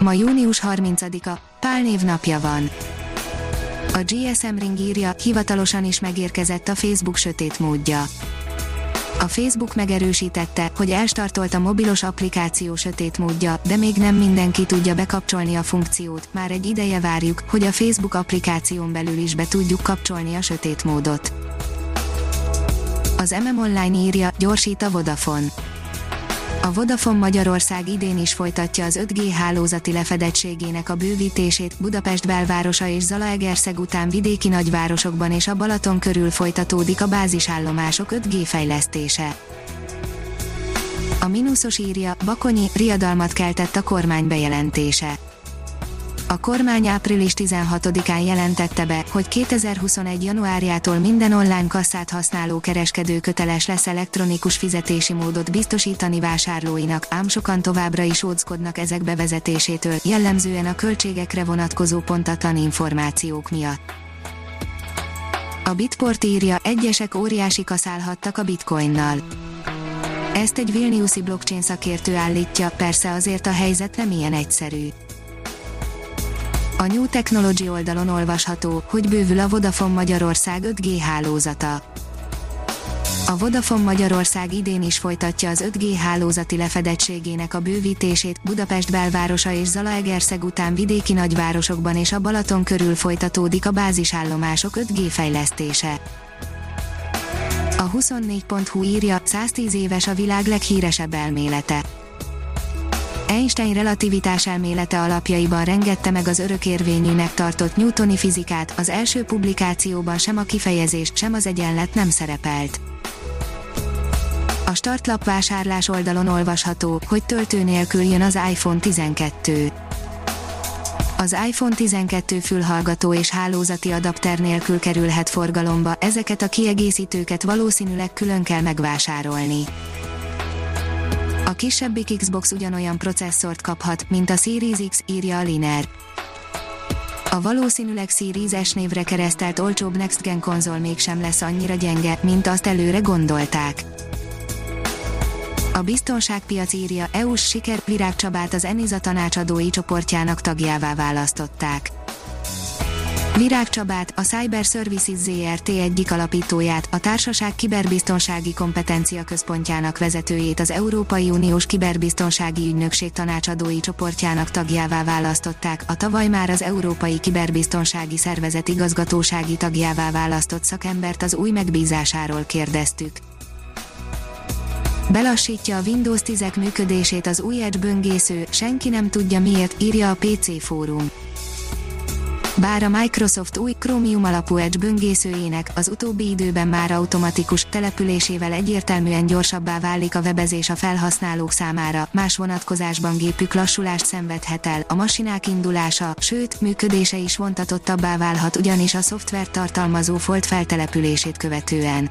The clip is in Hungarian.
Ma június 30-a, Pál napja van. A GSM Ring írja, hivatalosan is megérkezett a Facebook sötét módja. A Facebook megerősítette, hogy elstartolt a mobilos applikáció sötét módja, de még nem mindenki tudja bekapcsolni a funkciót, már egy ideje várjuk, hogy a Facebook applikáción belül is be tudjuk kapcsolni a sötét módot. Az MM Online írja, gyorsít a Vodafone a Vodafone Magyarország idén is folytatja az 5G hálózati lefedettségének a bővítését, Budapest belvárosa és Zalaegerszeg után vidéki nagyvárosokban és a Balaton körül folytatódik a bázisállomások 5G fejlesztése. A mínuszos írja, Bakonyi, riadalmat keltett a kormány bejelentése a kormány április 16-án jelentette be, hogy 2021. januárjától minden online kasszát használó kereskedő köteles lesz elektronikus fizetési módot biztosítani vásárlóinak, ám sokan továbbra is óckodnak ezek bevezetésétől, jellemzően a költségekre vonatkozó pontatlan információk miatt. A Bitport írja, egyesek óriási kaszálhattak a bitcoinnal. Ezt egy Vilniuszi blockchain szakértő állítja, persze azért a helyzet nem ilyen egyszerű. A New Technology oldalon olvasható, hogy bővül a Vodafone Magyarország 5G hálózata. A Vodafone Magyarország idén is folytatja az 5G hálózati lefedettségének a bővítését, Budapest belvárosa és Zalaegerszeg után vidéki nagyvárosokban és a Balaton körül folytatódik a bázisállomások 5G fejlesztése. A 24.hu írja, 110 éves a világ leghíresebb elmélete Einstein relativitás elmélete alapjaiban rengette meg az örökérvényűnek tartott newtoni fizikát, az első publikációban sem a kifejezés, sem az egyenlet nem szerepelt. A startlap vásárlás oldalon olvasható, hogy töltő nélkül jön az iPhone 12. Az iPhone 12 fülhallgató és hálózati adapter nélkül kerülhet forgalomba, ezeket a kiegészítőket valószínűleg külön kell megvásárolni. A kisebbik Xbox ugyanolyan processzort kaphat, mint a Series X, írja a Liner. A valószínűleg Series névre keresztelt olcsóbb Next Gen konzol mégsem lesz annyira gyenge, mint azt előre gondolták. A biztonságpiac írja, EU-s siker Virág Csabát az Eniza tanácsadói csoportjának tagjává választották. Virág Csabát, a Cyber Services ZRT egyik alapítóját, a társaság kiberbiztonsági kompetencia központjának vezetőjét az Európai Uniós Kiberbiztonsági Ügynökség tanácsadói csoportjának tagjává választották, a tavaly már az Európai Kiberbiztonsági Szervezet igazgatósági tagjává választott szakembert az új megbízásáról kérdeztük. Belassítja a Windows 10 működését az új Edge böngésző, senki nem tudja miért, írja a PC fórum. Bár a Microsoft új Chromium alapú Edge böngészőjének az utóbbi időben már automatikus településével egyértelműen gyorsabbá válik a webezés a felhasználók számára, más vonatkozásban gépük lassulást szenvedhet el, a masinák indulása, sőt, működése is vontatottabbá válhat ugyanis a szoftver tartalmazó folt feltelepülését követően.